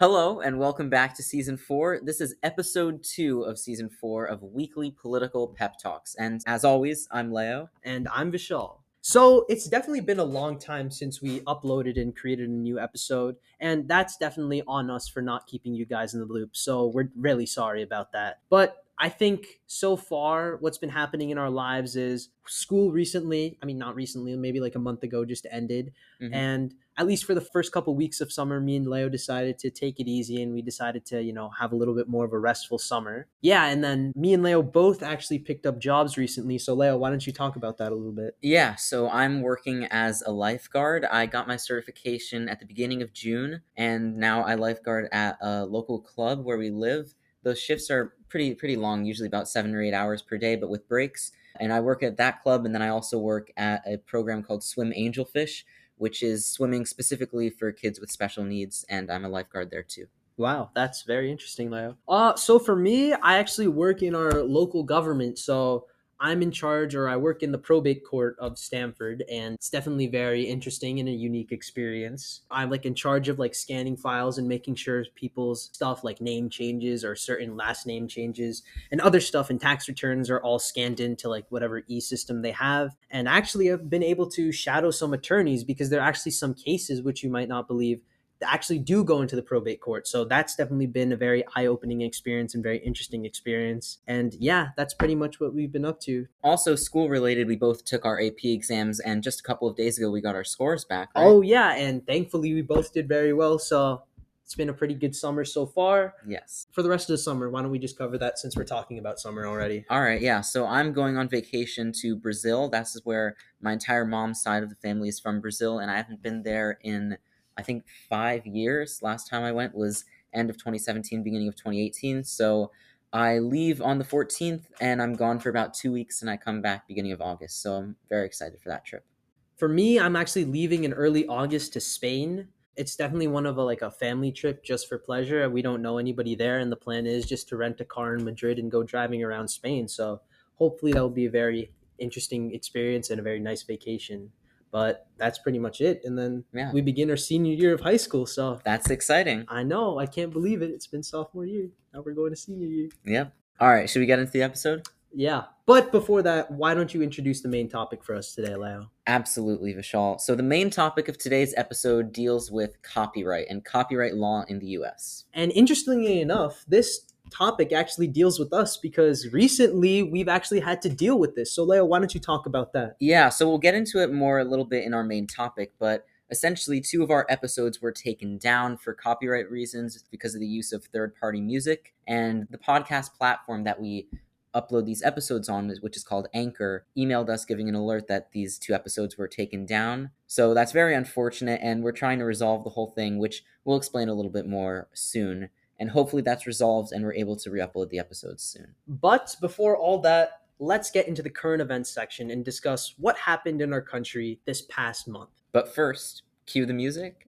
Hello, and welcome back to season four. This is episode two of season four of weekly political pep talks. And as always, I'm Leo. And I'm Vishal. So it's definitely been a long time since we uploaded and created a new episode, and that's definitely on us for not keeping you guys in the loop. So we're really sorry about that. But I think so far, what's been happening in our lives is school recently, I mean, not recently, maybe like a month ago, just ended. Mhm. And at least for the first couple weeks of summer, me and Leo decided to take it easy and we decided to, you know, have a little bit more of a restful summer. Yeah. And then me and Leo both actually picked up jobs recently. So, Leo, why don't you talk about that a little bit? Yeah, so I'm working as a lifeguard. I got my certification at the beginning of June, and now I lifeguard at a local club where we live. Those shifts are pretty pretty long, usually about seven or eight hours per day, but with breaks. And I work at that club, and then I also work at a program called Swim Angelfish, which is swimming specifically for kids with special needs, and I'm a lifeguard there too. Wow, that's very interesting, Leo. Uh, so for me, I actually work in our local government. So I'm in charge, or I work in the probate court of Stamford and it's definitely very interesting and a unique experience. I'm like in charge of like scanning files and making sure people's stuff like name changes or certain last name changes and other stuff and tax returns are all scanned into like whatever e system they have. And actually, I've been able to shadow some attorneys because there are actually some cases which you might not believe actually do go into the probate court. So that's definitely been a very eye opening experience and very interesting experience. And yeah, that's pretty much what we've been up to. Also, school related, we both took our AP exams, and just a couple of days ago, we got our scores back. right? Oh, yeah. And thankfully, we both did very well. So it's been a pretty good summer so far. yes. For the rest of the summer, why don't we just cover that since we're talking about summer already? All right, yeah. So I'm going on vacation to Brazil. That's where my entire mom's side of the family is from Brazil, and I haven't been there in I think five years. Last time I went was end of 2017, beginning of 2018. So I leave on the 14th, and I'm gone for about two weeks, and I come back beginning of August. So I'm very excited for that trip. For me, I'm actually leaving in early August to Spain. It's definitely one of a like a family trip just for pleasure. We don't know anybody there, and the plan is just to rent a car in Madrid and go driving around Spain. So hopefully that will be a very interesting experience and a very nice vacation. But that's pretty much it. And then Yeah, we begin our senior year of high school. So that's exciting. I know I can't believe it. It's been sophomore year. Now we're going to senior year. Yep. All right, should we get into the episode? Yeah. But before that, why don't you introduce the main topic for us today, Leo? Absolutely, Vishal. So the main topic of today's episode deals with copyright and copyright law in the US. And interestingly enough, this topic actually deals with us because recently we've actually had to deal with this. So, Leo, why don't you talk about that? Yeah, so we'll get into it more a little bit in our main topic, but essentially, two of our episodes were taken down for copyright reasons because of the use of third party music. And the podcast platform that we upload these episodes on, which is called Anchor, emailed us giving an alert that these two episodes were taken down. So that's very unfortunate, and we're trying to resolve the whole thing, which we'll explain a little bit more soon. And hopefully that's resolved and we're able to re upload the episodes soon. But before all that, let's get into the current events section and discuss what happened in our country this past month. But first, cue the music.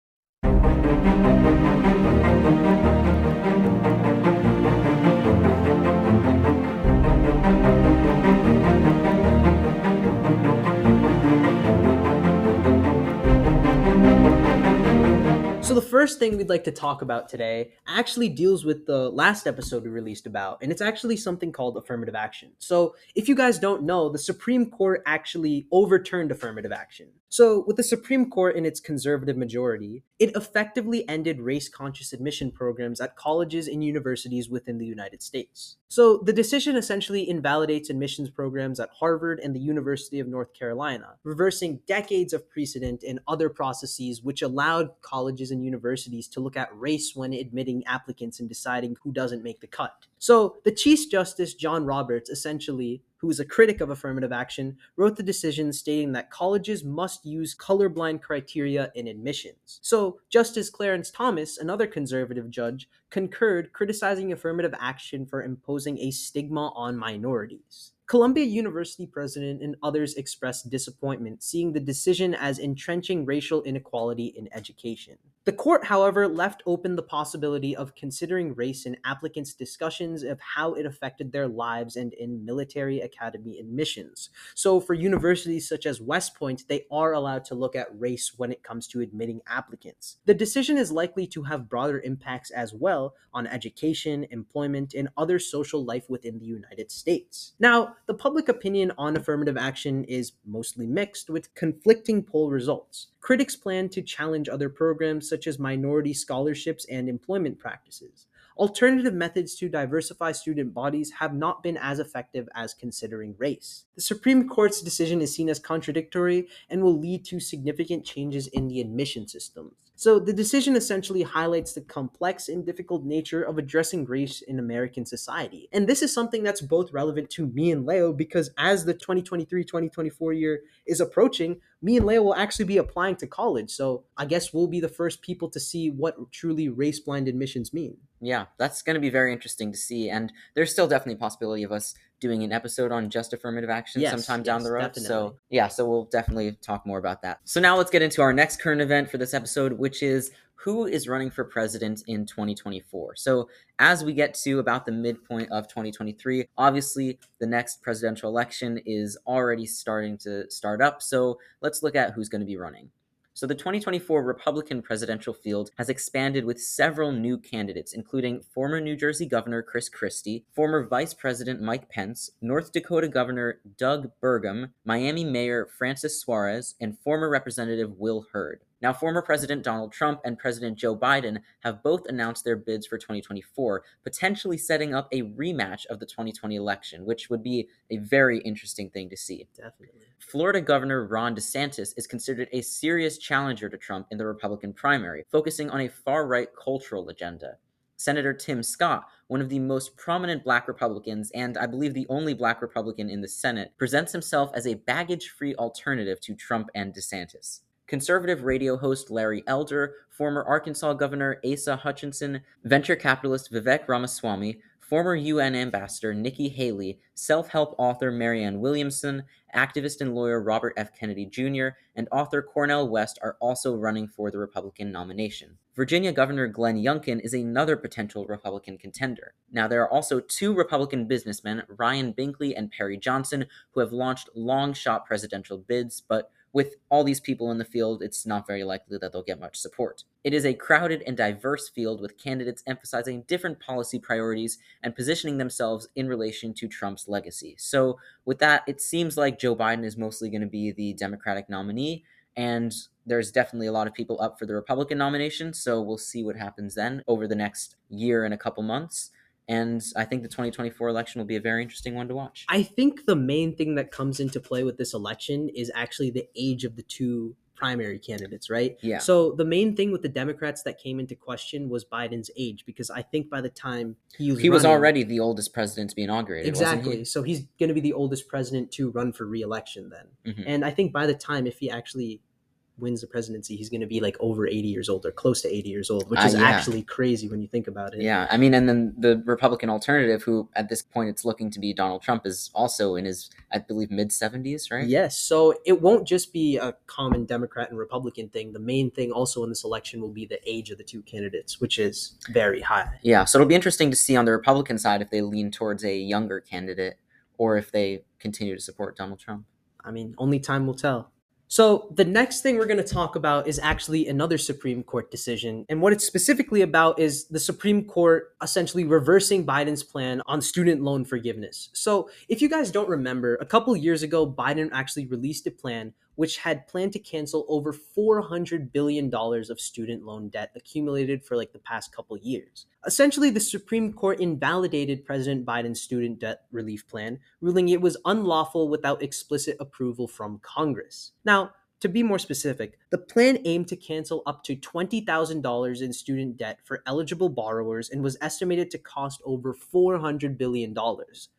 The first thing we'd like to talk about today actually deals with the last episode we released about, and it's actually something called affirmative action. So, if you guys don't know, the Supreme Court actually overturned affirmative action. So, with the Supreme Court in its conservative majority, it effectively ended race conscious admission programs at colleges and universities within the United States. So, the decision essentially invalidates admissions programs at Harvard and the University of North Carolina, reversing decades of precedent and other processes which allowed colleges and universities to look at race when admitting applicants and deciding who doesn't make the cut. So, the Chief Justice John Roberts essentially who is a critic of affirmative action, wrote the decision stating that colleges must use colorblind criteria in admissions. So, Justice Clarence Thomas, another conservative judge, concurred, criticizing affirmative action for imposing a stigma on minorities. Columbia University president and others expressed disappointment, seeing the decision as entrenching racial inequality in education. The court, however, left open the possibility of considering race in applicants' discussions of how it affected their lives and in military academy admissions. So, for universities such as West Point, they are allowed to look at race when it comes to admitting applicants. The decision is likely to have broader impacts as well on education, employment, and other social life within the United States. Now, the public opinion on affirmative action is mostly mixed, with conflicting poll results. Critics plan to challenge other programs such as minority scholarships and employment practices. Alternative methods to diversify student bodies have not been as effective as considering race. The Supreme Court's decision is seen as contradictory and will lead to significant changes in the admission systems. So, the decision essentially highlights the complex and difficult nature of addressing race in American society. And this is something that's both relevant to me and Leo because as the 2023 2024 year is approaching, me and Leo will actually be applying to college. So, I guess we'll be the first people to see what truly race blind admissions mean. Yeah, that's going to be very interesting to see. And there's still definitely a possibility of us doing an episode on just affirmative action Yes, sometime down the road. definitely. So, yeah, so we'll definitely talk more about that. So, now let's get into our next current event for this episode, which is who is running for president in 2024. So, as we get to about the midpoint of 2023, obviously the next presidential election is already starting to start up. So, let's look at who's going to be running. So, the 2024 Republican presidential field has expanded with several new candidates, including former New Jersey Governor Chris Christie, former Vice President Mike Pence, North Dakota Governor Doug Burgum, Miami Mayor Francis Suarez, and former Representative Will Hurd. Now, former President Donald Trump and President Joe Biden have both announced their bids for 2024, potentially setting up a rematch of the 2020 election, which would be a very interesting thing to see. Definitely. Florida Governor Ron DeSantis is considered a serious challenger to Trump in the Republican primary, focusing on a far right cultural agenda. Senator Tim Scott, one of the most prominent black Republicans and I believe the only black Republican in the Senate, presents himself as a baggage free alternative to Trump and DeSantis. Conservative radio host Larry Elder, former Arkansas Governor Asa Hutchinson, venture capitalist Vivek Ramaswamy, former UN Ambassador Nikki Haley, self help author Marianne Williamson, activist and lawyer Robert F. Kennedy Jr., and author Cornel West are also running for the Republican nomination. Virginia Governor Glenn Youngkin is another potential Republican contender. Now, there are also two Republican businessmen, Ryan Binkley and Perry Johnson, who have launched long shot presidential bids, but with all these people in the field, it's not very likely that they'll get much support. It is a crowded and diverse field with candidates emphasizing different policy priorities and positioning themselves in relation to Trump's legacy. So, with that, it seems like Joe Biden is mostly going to be the Democratic nominee, and there's definitely a lot of people up for the Republican nomination. So, we'll see what happens then over the next year and a couple months. And I think the 2024 election will be a very interesting one to watch. I think the main thing that comes into play with this election is actually the age of the two primary candidates, right? Yeah. So the main thing with the Democrats that came into question was Biden's age because I think by the time he was He was already the oldest president to be inaugurated, exactly he? so he's going to be the oldest president to run for re-election then. Mhm. And I think by the time if he actually wins the presidency, he's going to be like over 80 years old or close to 80 years old, which Ah, is yeah. actually crazy when you think about it. Yeah, I mean, and then the Republican alternative, who at this point it's looking to be Donald Trump, is also in his, I believe, mid 70s, right? Yes, so it won't just be a common Democrat and Republican thing. The main thing also in this election will be the age of the two candidates, which is very high. Yeah, so it'll be interesting to see on the Republican side if they lean towards a younger candidate or if they continue to support Donald Trump. I mean, only time will tell. So, the next thing we're going to talk about is actually another Supreme Court decision. And what it's specifically about is the Supreme Court essentially reversing Biden's plan on student loan forgiveness. So, if you guys don't remember, a couple years ago, Biden actually released a plan which had planned to cancel over $400 billion of student loan debt accumulated for like the past couple years. Essentially, the Supreme Court invalidated President Biden's student debt relief plan, ruling it was unlawful without explicit approval from Congress. Now, to be more specific, the plan aimed to cancel up to $20,000 in student debt for eligible borrowers and was estimated to cost over $400 billion.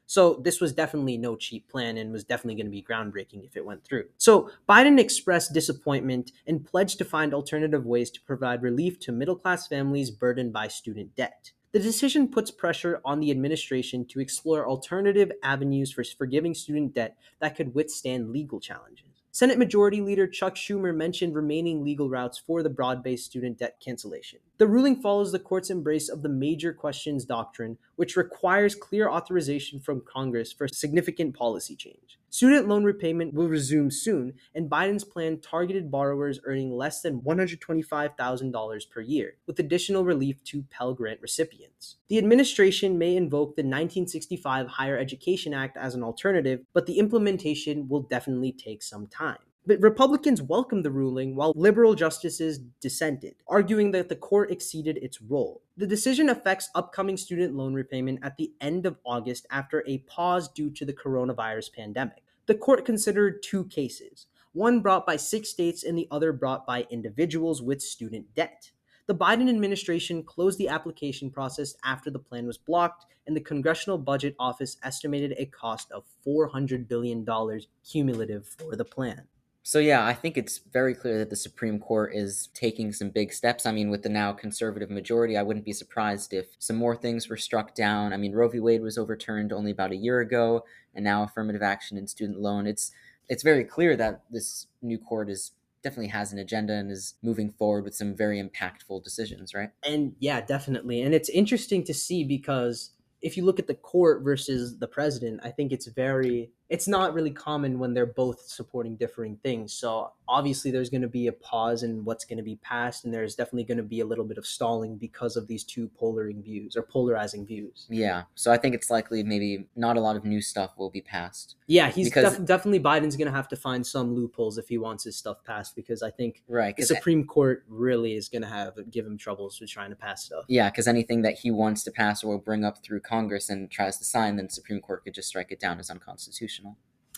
So, this was definitely no cheap plan and was definitely going to be groundbreaking if it went through. So, Biden expressed disappointment and pledged to find alternative ways to provide relief to middle class families burdened by student debt. The decision puts pressure on the administration to explore alternative avenues for forgiving student debt that could withstand legal challenges. Senate Majority Leader Chuck Schumer mentioned remaining legal routes for the broad based student debt cancellation. The ruling follows the court's embrace of the major questions doctrine, which requires clear authorization from Congress for significant policy change. Student loan repayment will resume soon, and Biden's plan targeted borrowers earning less than $125,000 per year, with additional relief to Pell Grant recipients. The administration may invoke the 1965 Higher Education Act as an alternative, but the implementation will definitely take some time. But Republicans welcomed the ruling while liberal justices dissented, arguing that the court exceeded its role. The decision affects upcoming student loan repayment at the end of August after a pause due to the coronavirus pandemic. The court considered two cases, one brought by six states and the other brought by individuals with student debt. The Biden administration closed the application process after the plan was blocked, and the Congressional Budget Office estimated a cost of $400 billion cumulative for the plan. So, yeah, I think it's very clear that the Supreme Court is taking some big steps. I mean, with the now conservative majority, I wouldn't be surprised if some more things were struck down. I mean, Roe v. Wade was overturned only about a year ago, and now affirmative action and student loan. It's it's very clear that this new court is definitely has an agenda and is moving forward with some very impactful decisions, right? And yeah, definitely. And it's interesting to see because if you look at the court versus the president, I think it's very it's not really common when they're both supporting differing things. So obviously there's going to be a pause in what's going to be passed and there's definitely going to be a little bit of stalling because of these two polarizing views or polarizing views. Yeah. So I think it's likely maybe not a lot of new stuff will be passed. Yeah, he's def- definitely Biden's going to have to find some loopholes if he wants his stuff passed because I think right, the Supreme Court really is going to have give him troubles with trying to pass stuff. Yeah, cuz anything that he wants to pass or bring up through Congress and tries to sign then Supreme Court could just strike it down as unconstitutional.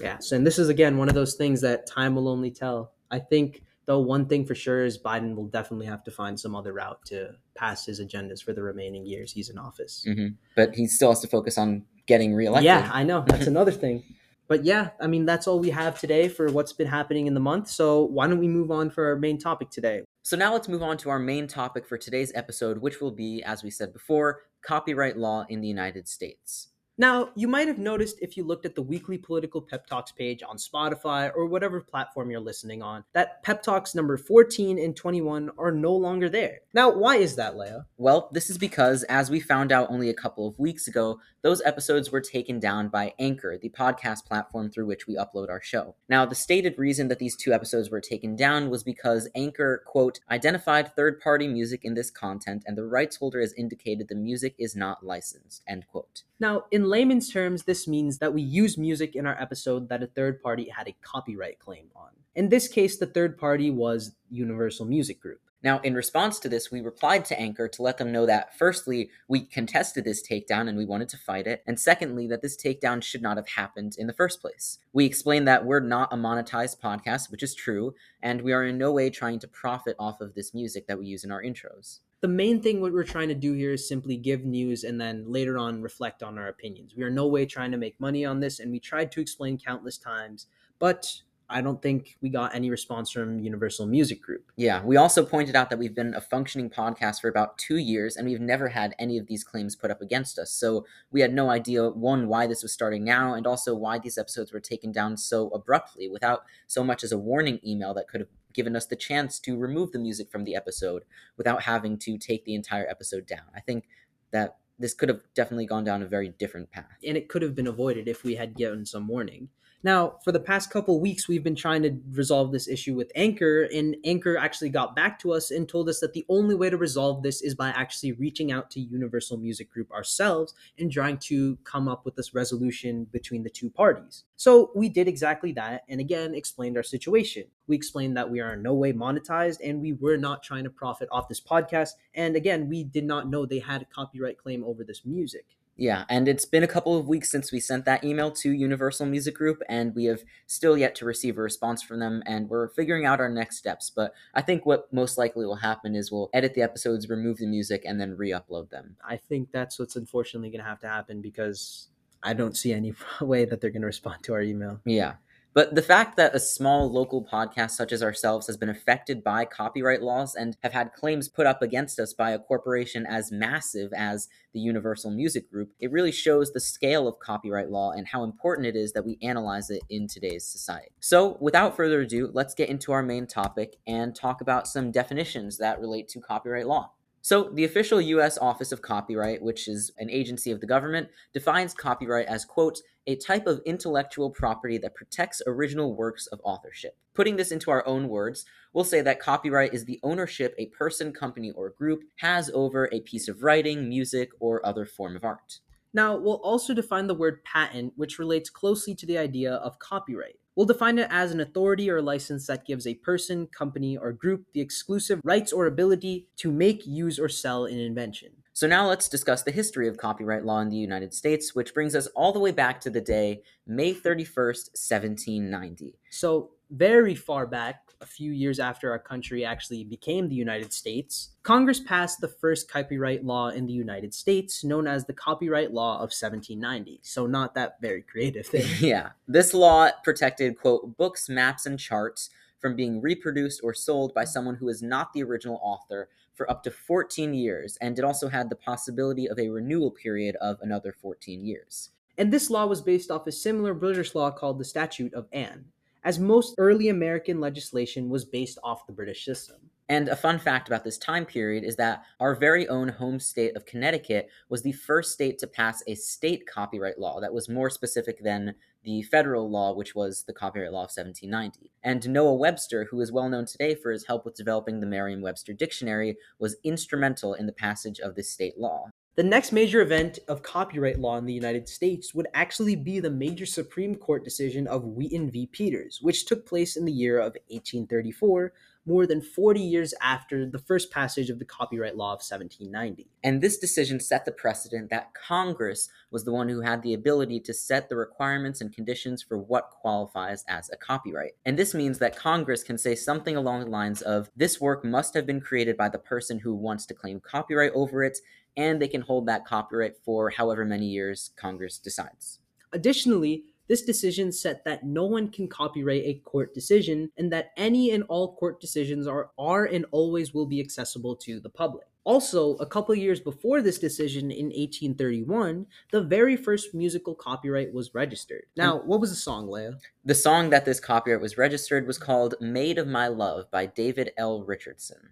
Yeah. So, and this is again one of those things that time will only tell. I think though one thing for sure is Biden will definitely have to find some other route to pass his agendas for the remaining years he's in office. Mm-hmm. But he still has to focus on getting reelected. Yeah, I know that's another thing. But yeah, I mean that's all we have today for what's been happening in the month. So why don't we move on for our main topic today? So now let's move on to our main topic for today's episode, which will be, as we said before, copyright law in the United States. Now, you might have noticed if you looked at the weekly political pep talks page on Spotify or whatever platform you're listening on, that pep talks number 14 and 21 are no longer there. Now, why is that, Leo? Well, this is because, as we found out only a couple of weeks ago, those episodes were taken down by Anchor, the podcast platform through which we upload our show. Now, the stated reason that these two episodes were taken down was because Anchor, quote, identified third party music in this content and the rights holder has indicated the music is not licensed, end quote. Now, in layman's terms, this means that we use music in our episode that a third party had a copyright claim on. In this case, the third party was Universal Music Group. Now, in response to this, we replied to Anchor to let them know that, firstly, we contested this takedown and we wanted to fight it, and secondly, that this takedown should not have happened in the first place. We explained that we're not a monetized podcast, which is true, and we are in no way trying to profit off of this music that we use in our intros the main thing what we're trying to do here is simply give news and then later on reflect on our opinions. We are no way trying to make money on this, and we tried to explain countless times, but I don't think we got any response from Universal Music Group. Yeah, we also pointed out that we've been a functioning podcast for about two years and we've never had any of these claims put up against us. So we had no idea, one, why this was starting now, and also why these episodes were taken down so abruptly without so much as a warning email that could have given us the chance to remove the music from the episode without having to take the entire episode down. I think that this could have definitely gone down a very different path. And it could have been avoided if we had given some warning. Now, for the past couple weeks, we've been trying to resolve this issue with Anchor, and Anchor actually got back to us and told us that the only way to resolve this is by actually reaching out to Universal Music Group ourselves and trying to come up with this resolution between the two parties. So we did exactly that, and again, explained our situation. We explained that we are in no way monetized and we were not trying to profit off this podcast. And again, we did not know they had a copyright claim over this music. Yeah, and it's been a couple of weeks since we sent that email to Universal Music Group, and we have still yet to receive a response from them, and we're figuring out our next steps. But I think what most likely will happen is we'll edit the episodes, remove the music, and then re upload them. I think that's what's unfortunately going to have to happen because I don't see any way that they're going to respond to our email. Yeah. But the fact that a small local podcast such as ourselves has been affected by copyright laws and have had claims put up against us by a corporation as massive as the Universal Music Group, it really shows the scale of copyright law and how important it is that we analyze it in today's society. So, without further ado, let's get into our main topic and talk about some definitions that relate to copyright law. So, the official U.S. Office of Copyright, which is an agency of the government, defines copyright as, quote, a type of intellectual property that protects original works of authorship. Putting this into our own words, we'll say that copyright is the ownership a person, company, or group has over a piece of writing, music, or other form of art. Now, we'll also define the word patent, which relates closely to the idea of copyright. We'll define it as an authority or license that gives a person, company, or group the exclusive rights or ability to make, use, or sell an invention. So now let's discuss the history of copyright law in the United States, which brings us all the way back to the day May 31st, 1790. So, very far back, a few years after our country actually became the United States, Congress passed the first copyright law in the United States, known as the Copyright Law of 1790. So, not that very creative thing. yeah. This law protected, quote, books, maps, and charts from being reproduced or sold by someone who is not the original author for up to 14 years, and it also had the possibility of a renewal period of another 14 years. And this law was based off a similar British law called the Statute of Anne as most early American legislation was based off the British system. And a fun fact about this time period is that our very own home state of Connecticut was the first state to pass a state copyright law that was more specific than the federal law, which was the Copyright Law of 1790. And Noah Webster, who is well known today for his help with developing the Merriam Webster Dictionary, was instrumental in the passage of this state law. The next major event of copyright law in the United States would actually be the major Supreme Court decision of Wheaton v. Peters, which took place in the year of 1834, more than 40 years after the first passage of the Copyright Law of 1790. And this decision set the precedent that Congress was the one who had the ability to set the requirements and conditions for what qualifies as a copyright. And this means that Congress can say something along the lines of this work must have been created by the person who wants to claim copyright over it, and they can hold that copyright for however many years Congress decides. Additionally, this decision set that no one can copyright a court decision and that any and all court decisions are, are and always will be accessible to the public. Also, a couple years before this decision in 1831, the very first musical copyright was registered. Now, what was the song, Leo? The song that this copyright was registered was called Maid of My Love by David L. Richardson.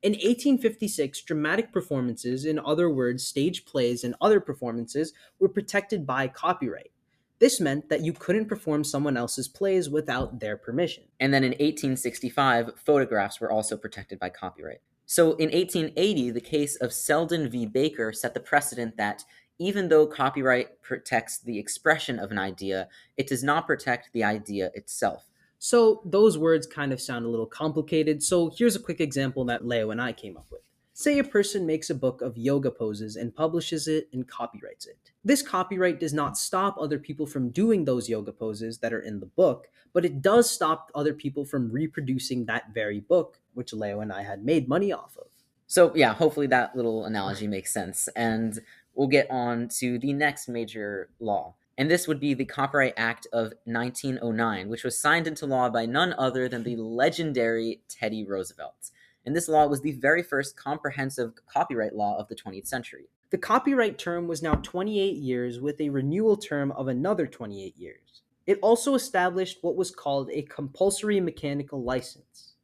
In 1856, dramatic performances, in other words, stage plays and other performances, were protected by copyright. This meant that you couldn't perform someone else's plays without their permission. And then in 1865, photographs were also protected by copyright. So in 1880, the case of Selden v. Baker set the precedent that even though copyright protects the expression of an idea, it does not protect the idea itself. So those words kind of sound a little complicated. So here's a quick example that Leo and I came up with. Say a person makes a book of yoga poses and publishes it and copyrights it. This copyright does not stop other people from doing those yoga poses that are in the book, but it does stop other people from reproducing that very book, which Leo and I had made money off of. So, yeah, hopefully that little analogy makes sense. And we'll get on to the next major law, and this would be the Copyright Act of 1909, which was signed into law by none other than the legendary Teddy Roosevelt. And this law was the very first comprehensive copyright law of the 20th century. The copyright term was now 28 years with a renewal term of another 28 years. It also established what was called a compulsory mechanical license.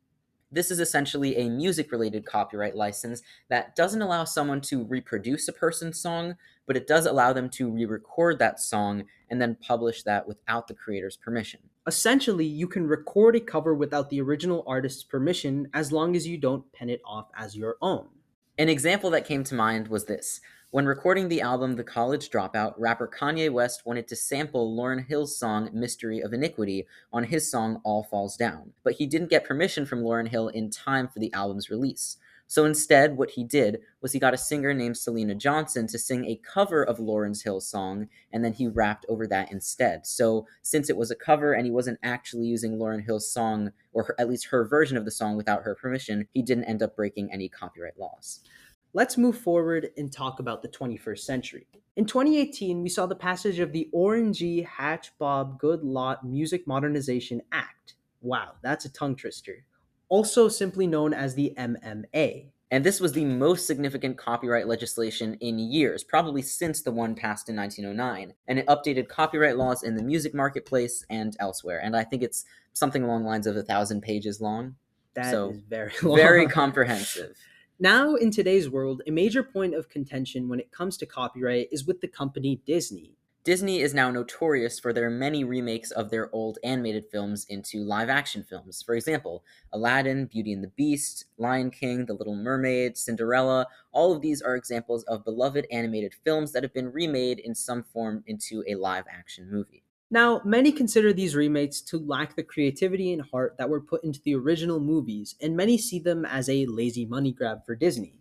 This is essentially a music related copyright license that doesn't allow someone to reproduce a person's song, but it does allow them to re record that song and then publish that without the creator's permission. Essentially, you can record a cover without the original artist's permission as long as you don't pen it off as your own. An example that came to mind was this when recording the album The College Dropout, rapper Kanye West wanted to sample Lauryn Hill's song Mystery of Iniquity on his song All Falls Down, but he didn't get permission from Lauryn Hill in time for the album's release. So instead, what he did was he got a singer named Syleena Johnson to sing a cover of Lauryn Hill's song, and then he rapped over that instead. So since it was a cover and he wasn't actually using Lauryn Hill's song, or her, at least her version of the song without her permission, he didn't end up breaking any copyright laws. Let's move forward and talk about the 21st century. In 2018, we saw the passage of the G. Hatch Bob Goodlatte Music Modernization Act. Wow, that's a tongue twister. Also simply known as the MMA. And this was the most significant copyright legislation in years, probably since the one passed in 1909. And it updated copyright laws in the music marketplace and elsewhere. And I think it's something along the lines of a thousand pages long. That is So, very long. Very comprehensive. Now, in today's world, a major point of contention when it comes to copyright is with the company Disney. Disney is now notorious for their many remakes of their old animated films into live action films. For example, Aladdin, Beauty and the Beast, Lion King, The Little Mermaid, Cinderella, all of these are examples of beloved animated films that have been remade in some form into a live action movie. Now, many consider these remakes to lack the creativity and heart that were put into the original movies, and many see them as a lazy money grab for Disney.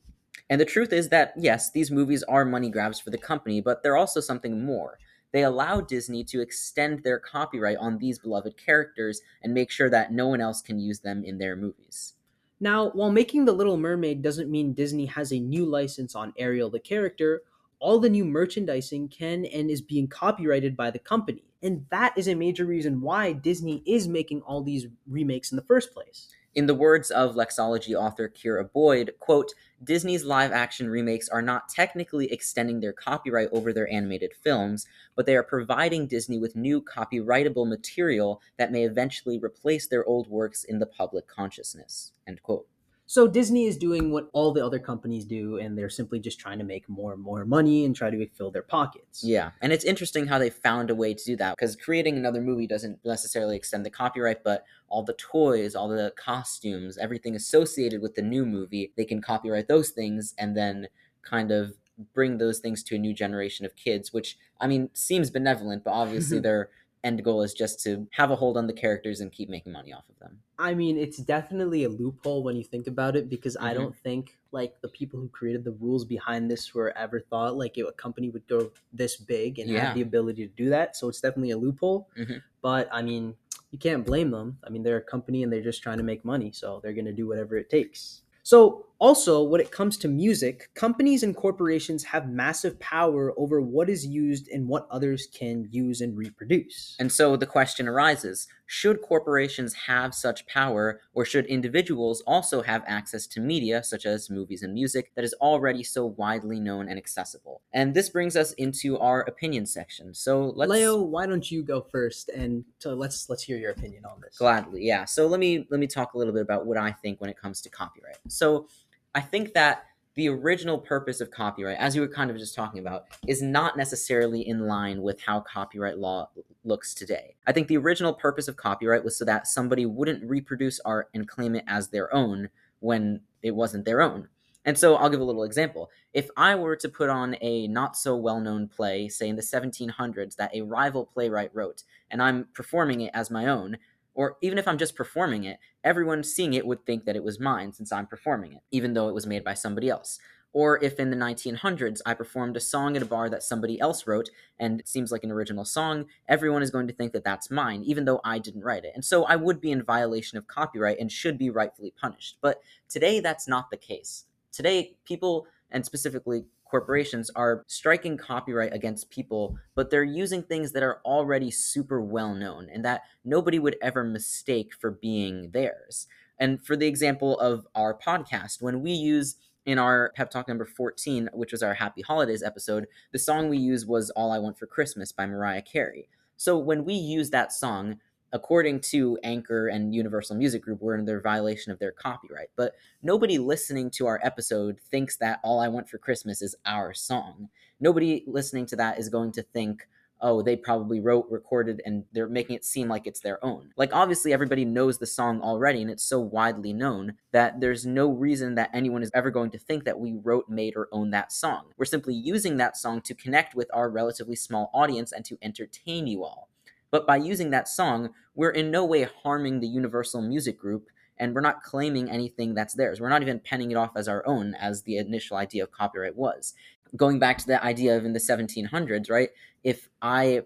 And the truth is that, yes, these movies are money grabs for the company, but they're also something more. They allow Disney to extend their copyright on these beloved characters and make sure that no one else can use them in their movies. Now, while making The Little Mermaid doesn't mean Disney has a new license on Ariel the character, all the new merchandising can and is being copyrighted by the company. And that is a major reason why Disney is making all these remakes in the first place. In the words of Lexology author Kira Boyd, quote, Disney's live action remakes are not technically extending their copyright over their animated films, but they are providing Disney with new copyrightable material that may eventually replace their old works in the public consciousness. End quote. So Disney is doing what all the other companies do, and they're simply just trying to make more and more money and try to fill their pockets. Yeah, and it's interesting how they found a way to do that because creating another movie doesn't necessarily extend the copyright, but all the toys, all the costumes, everything associated with the new movie, they can copyright those things and then kind of bring those things to a new generation of kids, which I mean seems benevolent, but obviously their end goal is just to have a hold on the characters and keep making money off of them. I mean, it's definitely a loophole when you think about it because I Mhm. don't think like the people who created the rules behind this were ever thought like a company would go this big and Yeah. have the ability to do that. So it's definitely a loophole. Mhm. But I mean, you can't blame them. I mean, they're a company and they're just trying to make money, so they're going to do whatever it takes. So, also, when it comes to music, companies and corporations have massive power over what is used and what others can use and reproduce. And so the question arises should corporations have such power, or should individuals also have access to media, such as movies and music, that is already so widely known and accessible? And this brings us into our opinion section. So let's. Leo, why don't you go first and so let's let's hear your opinion on this. Gladly, yeah. So let me let me talk a little bit about what I think when it comes to copyright. So I think that the original purpose of copyright, as you were kind of just talking about, is not necessarily in line with how copyright law looks today. I think the original purpose of copyright was so that somebody wouldn't reproduce art and claim it as their own when it wasn't their own. And so I'll give a little example. If I were to put on a not so well known play, say in the 1700s, that a rival playwright wrote, and I'm performing it as my own, or even if I'm just performing it, everyone seeing it would think that it was mine since I'm performing it, even though it was made by somebody else. Or if in the 1900s I performed a song at a bar that somebody else wrote and it seems like an original song, everyone is going to think that that's mine, even though I didn't write it. And so I would be in violation of copyright and should be rightfully punished. But today that's not the case. Today, people, and specifically corporations, are striking copyright against people, but they're using things that are already super well known and that nobody would ever mistake for being theirs. And for the example of our podcast, when we use in our pep talk number 14 which was our happy holidays episode the song we used was all i want for christmas by mariah carey so when we use that song according to anchor and universal music group we're in their violation of their copyright but nobody listening to our episode thinks that all i want for christmas is our song nobody listening to that is going to think oh, they probably wrote, recorded, and they're making it seem like it's their own. Like, obviously, everybody knows the song already, and it's so widely known that there's no reason that anyone is ever going to think that we wrote, made, or own that song. We're simply using that song to connect with our relatively small audience and to entertain you all. But by using that song, we're in no way harming the Universal Music Group and we're not claiming anything that's theirs. We're not even penning it off as our own, as the initial idea of copyright was. going back to the idea of in the 1700s, right? If I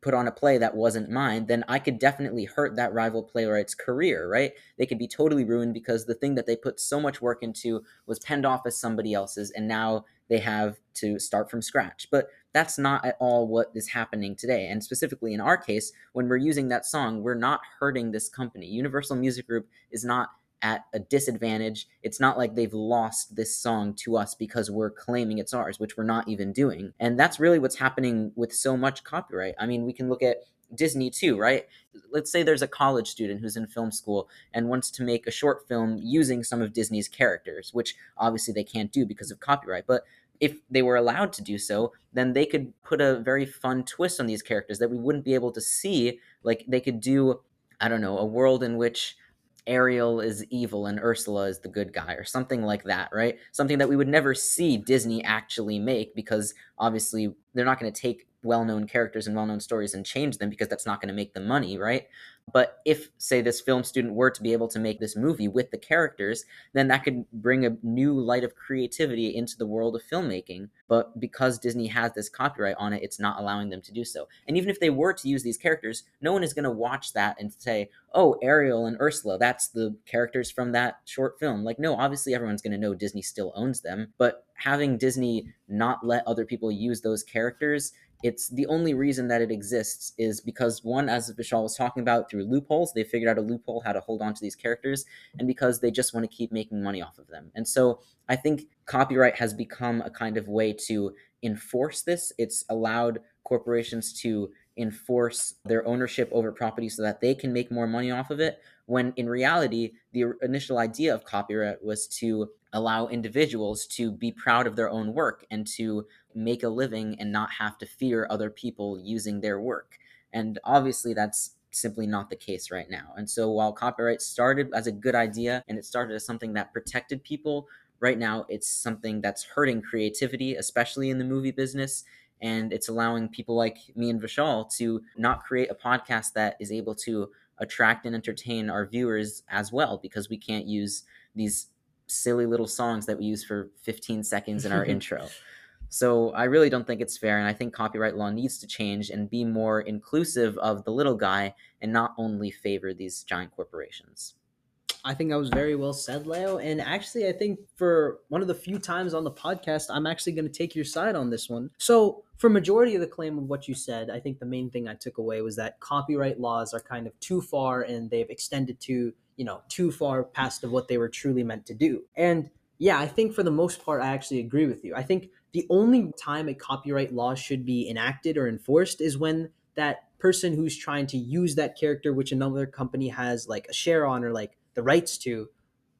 put on a play that wasn't mine, then I could definitely hurt that rival playwright's career, right? They could be totally ruined because the thing that they put so much work into was penned off as somebody else's, and now they have to start from scratch. But that's not at all what is happening today. And specifically in our case, when we're using that song, we're not hurting this company. Universal Music Group is not at a disadvantage. It's not like they've lost this song to us because we're claiming it's ours, which we're not even doing. And that's really what's happening with so much copyright. I mean, we can look at Disney too, right? Let's say there's a college student who's in film school and wants to make a short film using some of Disney's characters, which obviously they can't do because of copyright. But if they were allowed to do so, then they could put a very fun twist on these characters that we wouldn't be able to see. Like they could do, I don't know, a world in which Ariel is evil and Ursula is the good guy or something like that, right? Something that we would never see Disney actually make because obviously they're not going to take well-known characters and well-known stories and change them because that's not going to make them money, right? But if say this film student were to be able to make this movie with the characters, then that could bring a new light of creativity into the world of filmmaking. But because Disney has this copyright on it, it's not allowing them to do so. And even if they were to use these characters, no one is going to watch that and say, "Oh, Ariel and Ursula, that's the characters from that short film." Like no, obviously everyone's going to know Disney still owns them, but having Disney not let other people use those characters it's the only reason that it exists is because one, as Vishal was talking about, through loopholes, they figured out a loophole how to hold on to these characters, and because they just want to keep making money off of them. And so I think copyright has become a kind of way to enforce this. It's allowed corporations to enforce their ownership over property so that they can make more money off of it when in reality the initial idea of copyright was to allow individuals to be proud of their own work and to make a living and not have to fear other people using their work. And obviously, that's simply not the case right now. And so, while copyright started as a good idea and it started as something that protected people, right now it's something that's hurting creativity, especially in the movie business. And it's allowing people like me and Vishal to not create a podcast that is able to attract and entertain our viewers as well because we can't use these silly little songs that we use for 15 seconds in our intro. So I really don't think it's fair, and I think copyright law needs to change and be more inclusive of the little guy and not only favor these giant corporations. I think that was very well said, Leo. And actually, I think for one of the few times on the podcast, I'm actually going to take your side on this one. So, for majority of the claim of what you said, I think the main thing I took away was that copyright laws are kind of too far and they've extended to you know too far past of what they were truly meant to do and yeah i think for the most part i actually agree with you i think the only time a copyright law should be enacted or enforced is when that person who's trying to use that character which another company has like a share on or like the rights to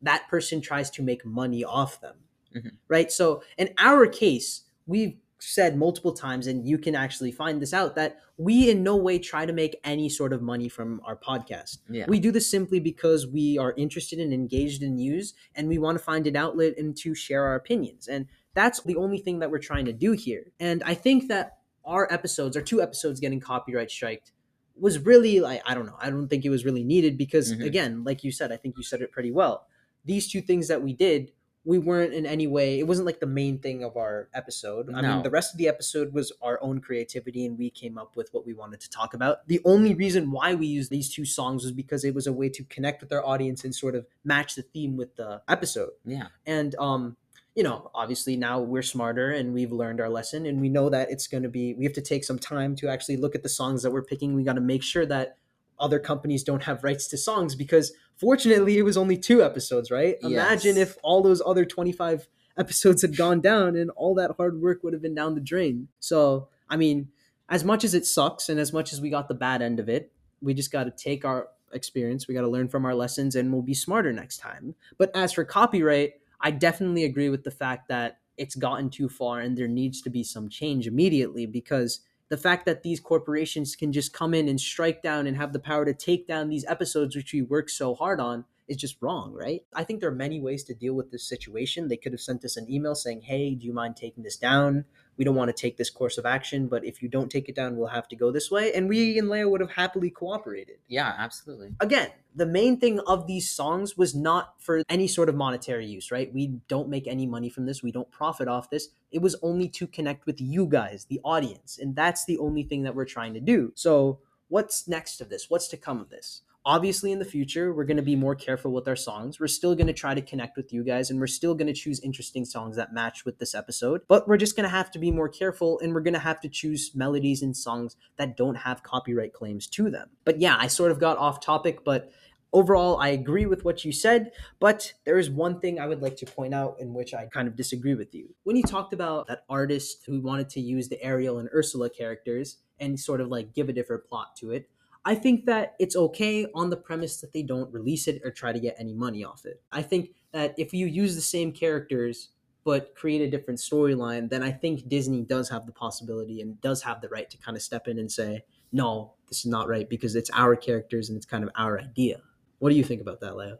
that person tries to make money off them mm-hmm. right so in our case we've said multiple times, and you can actually find this out, that we in no way try to make any sort of money from our podcast. Yeah. We do this simply because we are interested and engaged in news, and we want to find an outlet and to share our opinions. And that's the only thing that we're trying to do here. And I think that our episodes, our two episodes getting copyright striked, was really like I don't know. I don't think it was really needed because mm-hmm. again, like you said, I think you said it pretty well. These two things that we did we weren't in any way it wasn't like the main thing of our episode i no. mean the rest of the episode was our own creativity and we came up with what we wanted to talk about the only reason why we used these two songs was because it was a way to connect with our audience and sort of match the theme with the episode yeah and um you know obviously now we're smarter and we've learned our lesson and we know that it's going to be we have to take some time to actually look at the songs that we're picking we got to make sure that other companies don't have rights to songs because fortunately it was only two episodes, right? Yes. Imagine if all those other 25 episodes had gone down and all that hard work would have been down the drain. So, I mean, as much as it sucks and as much as we got the bad end of it, we just got to take our experience, we got to learn from our lessons and we'll be smarter next time. But as for copyright, I definitely agree with the fact that it's gotten too far and there needs to be some change immediately because the fact that these corporations can just come in and strike down and have the power to take down these episodes which we work so hard on is just wrong, right? I think there are many ways to deal with this situation. They could have sent us an email saying, "Hey, do you mind taking this down?" We don't want to take this course of action, but if you don't take it down, we'll have to go this way. And we and Leo would have happily cooperated. Yeah, absolutely. Again, the main thing of these songs was not for any sort of monetary use, right? We don't make any money from this. We don't profit off this. It was only to connect with you guys, the audience. And that's the only thing that we're trying to do. So, what's next of this? What's to come of this? Obviously, in the future, we're going to be more careful with our songs. We're still going to try to connect with you guys and we're still going to choose interesting songs that match with this episode. But we're just going to have to be more careful and we're going to have to choose melodies and songs that don't have copyright claims to them. But yeah, I sort of got off topic, but overall, I agree with what you said, but there is one thing I would like to point out in which I kind of disagree with you. When you talked about that artist who wanted to use the Ariel and Ursula characters and sort of like give a different plot to it, I think that it's okay on the premise that they don't release it or try to get any money off it. I think that if you use the same characters but create a different storyline, then I think Disney does have the possibility and does have the right to kind of step in and say, no, this is not right because it's our characters and it's kind of our idea. What do you think about that, Leo?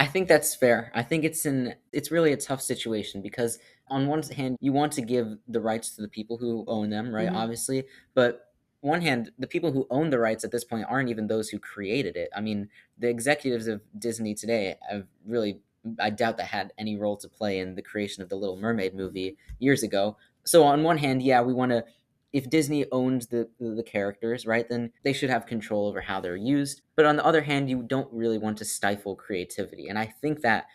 I think that's fair. I think it's an it's really a tough situation because on one hand you want to give the rights to the people who own them, right? Mhm. Obviously, but one hand the people who own the rights at this point aren't even those who created it. I mean, the executives of Disney today have really I doubt that had any role to play in the creation of the Little Mermaid movie years ago. So on one hand, yeah, we want to if Disney owns the the characters, right, then they should have control over how they're used. But on the other hand, you don't really want to stifle creativity. And I think that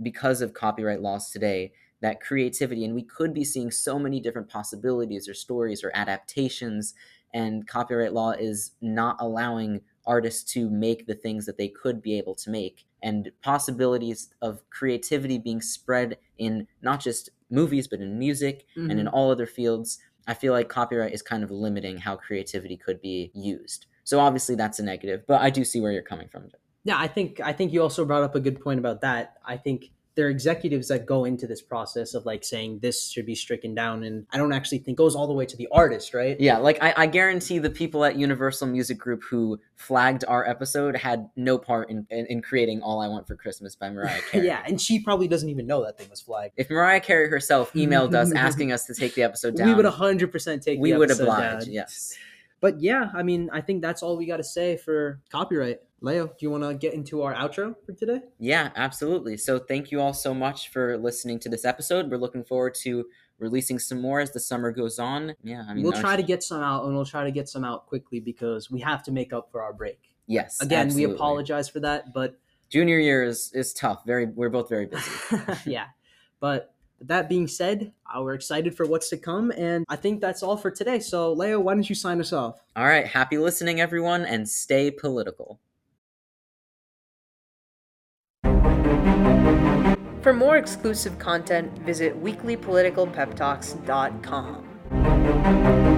because of copyright laws today, that creativity and we could be seeing so many different possibilities or stories or adaptations and copyright law is not allowing artists to make the things that they could be able to make. And possibilities of creativity being spread in not just movies but in music and in mm-hmm. all other fields i feel like copyright is kind of limiting how creativity could be used. So obviously that's a negative but i do see where you're coming from Yeah, I think I think you also brought up a good point about that. I think there are executives that go into this process of like saying this should be stricken down, and I don't actually think goes all the way to the artist, right? yeah like I, I guarantee the people at universal music group who flagged our episode had no part in, in, in creating all i want for christmas by mariah carey yeah, and she probably doesn't even know that thing was flagged. if mariah carey herself emailed us asking us to take the episode down We would hundred percent take. we would oblige down. yes But yeah, I mean, I think that's all we got to say for copyright. Leo, do you want to get into our outro for today? Yeah, absolutely. So thank you all so much for listening to this episode. We're looking forward to releasing some more as the summer goes on. Yeah, I mean, we'll try to get some out, and we'll try to get some out quickly because we have to make up for our break. Yes, Again, absolutely. we apologize for that, but Junior year is is tough. Very, we're both very busy. yeah. But that being said, uh, we're excited for what's to come, and I think that's all for today. So, Leo, why don't you sign us off? all right, happy listening, everyone, and stay political. For more exclusive content, visit weeklypoliticalpeptalks.com.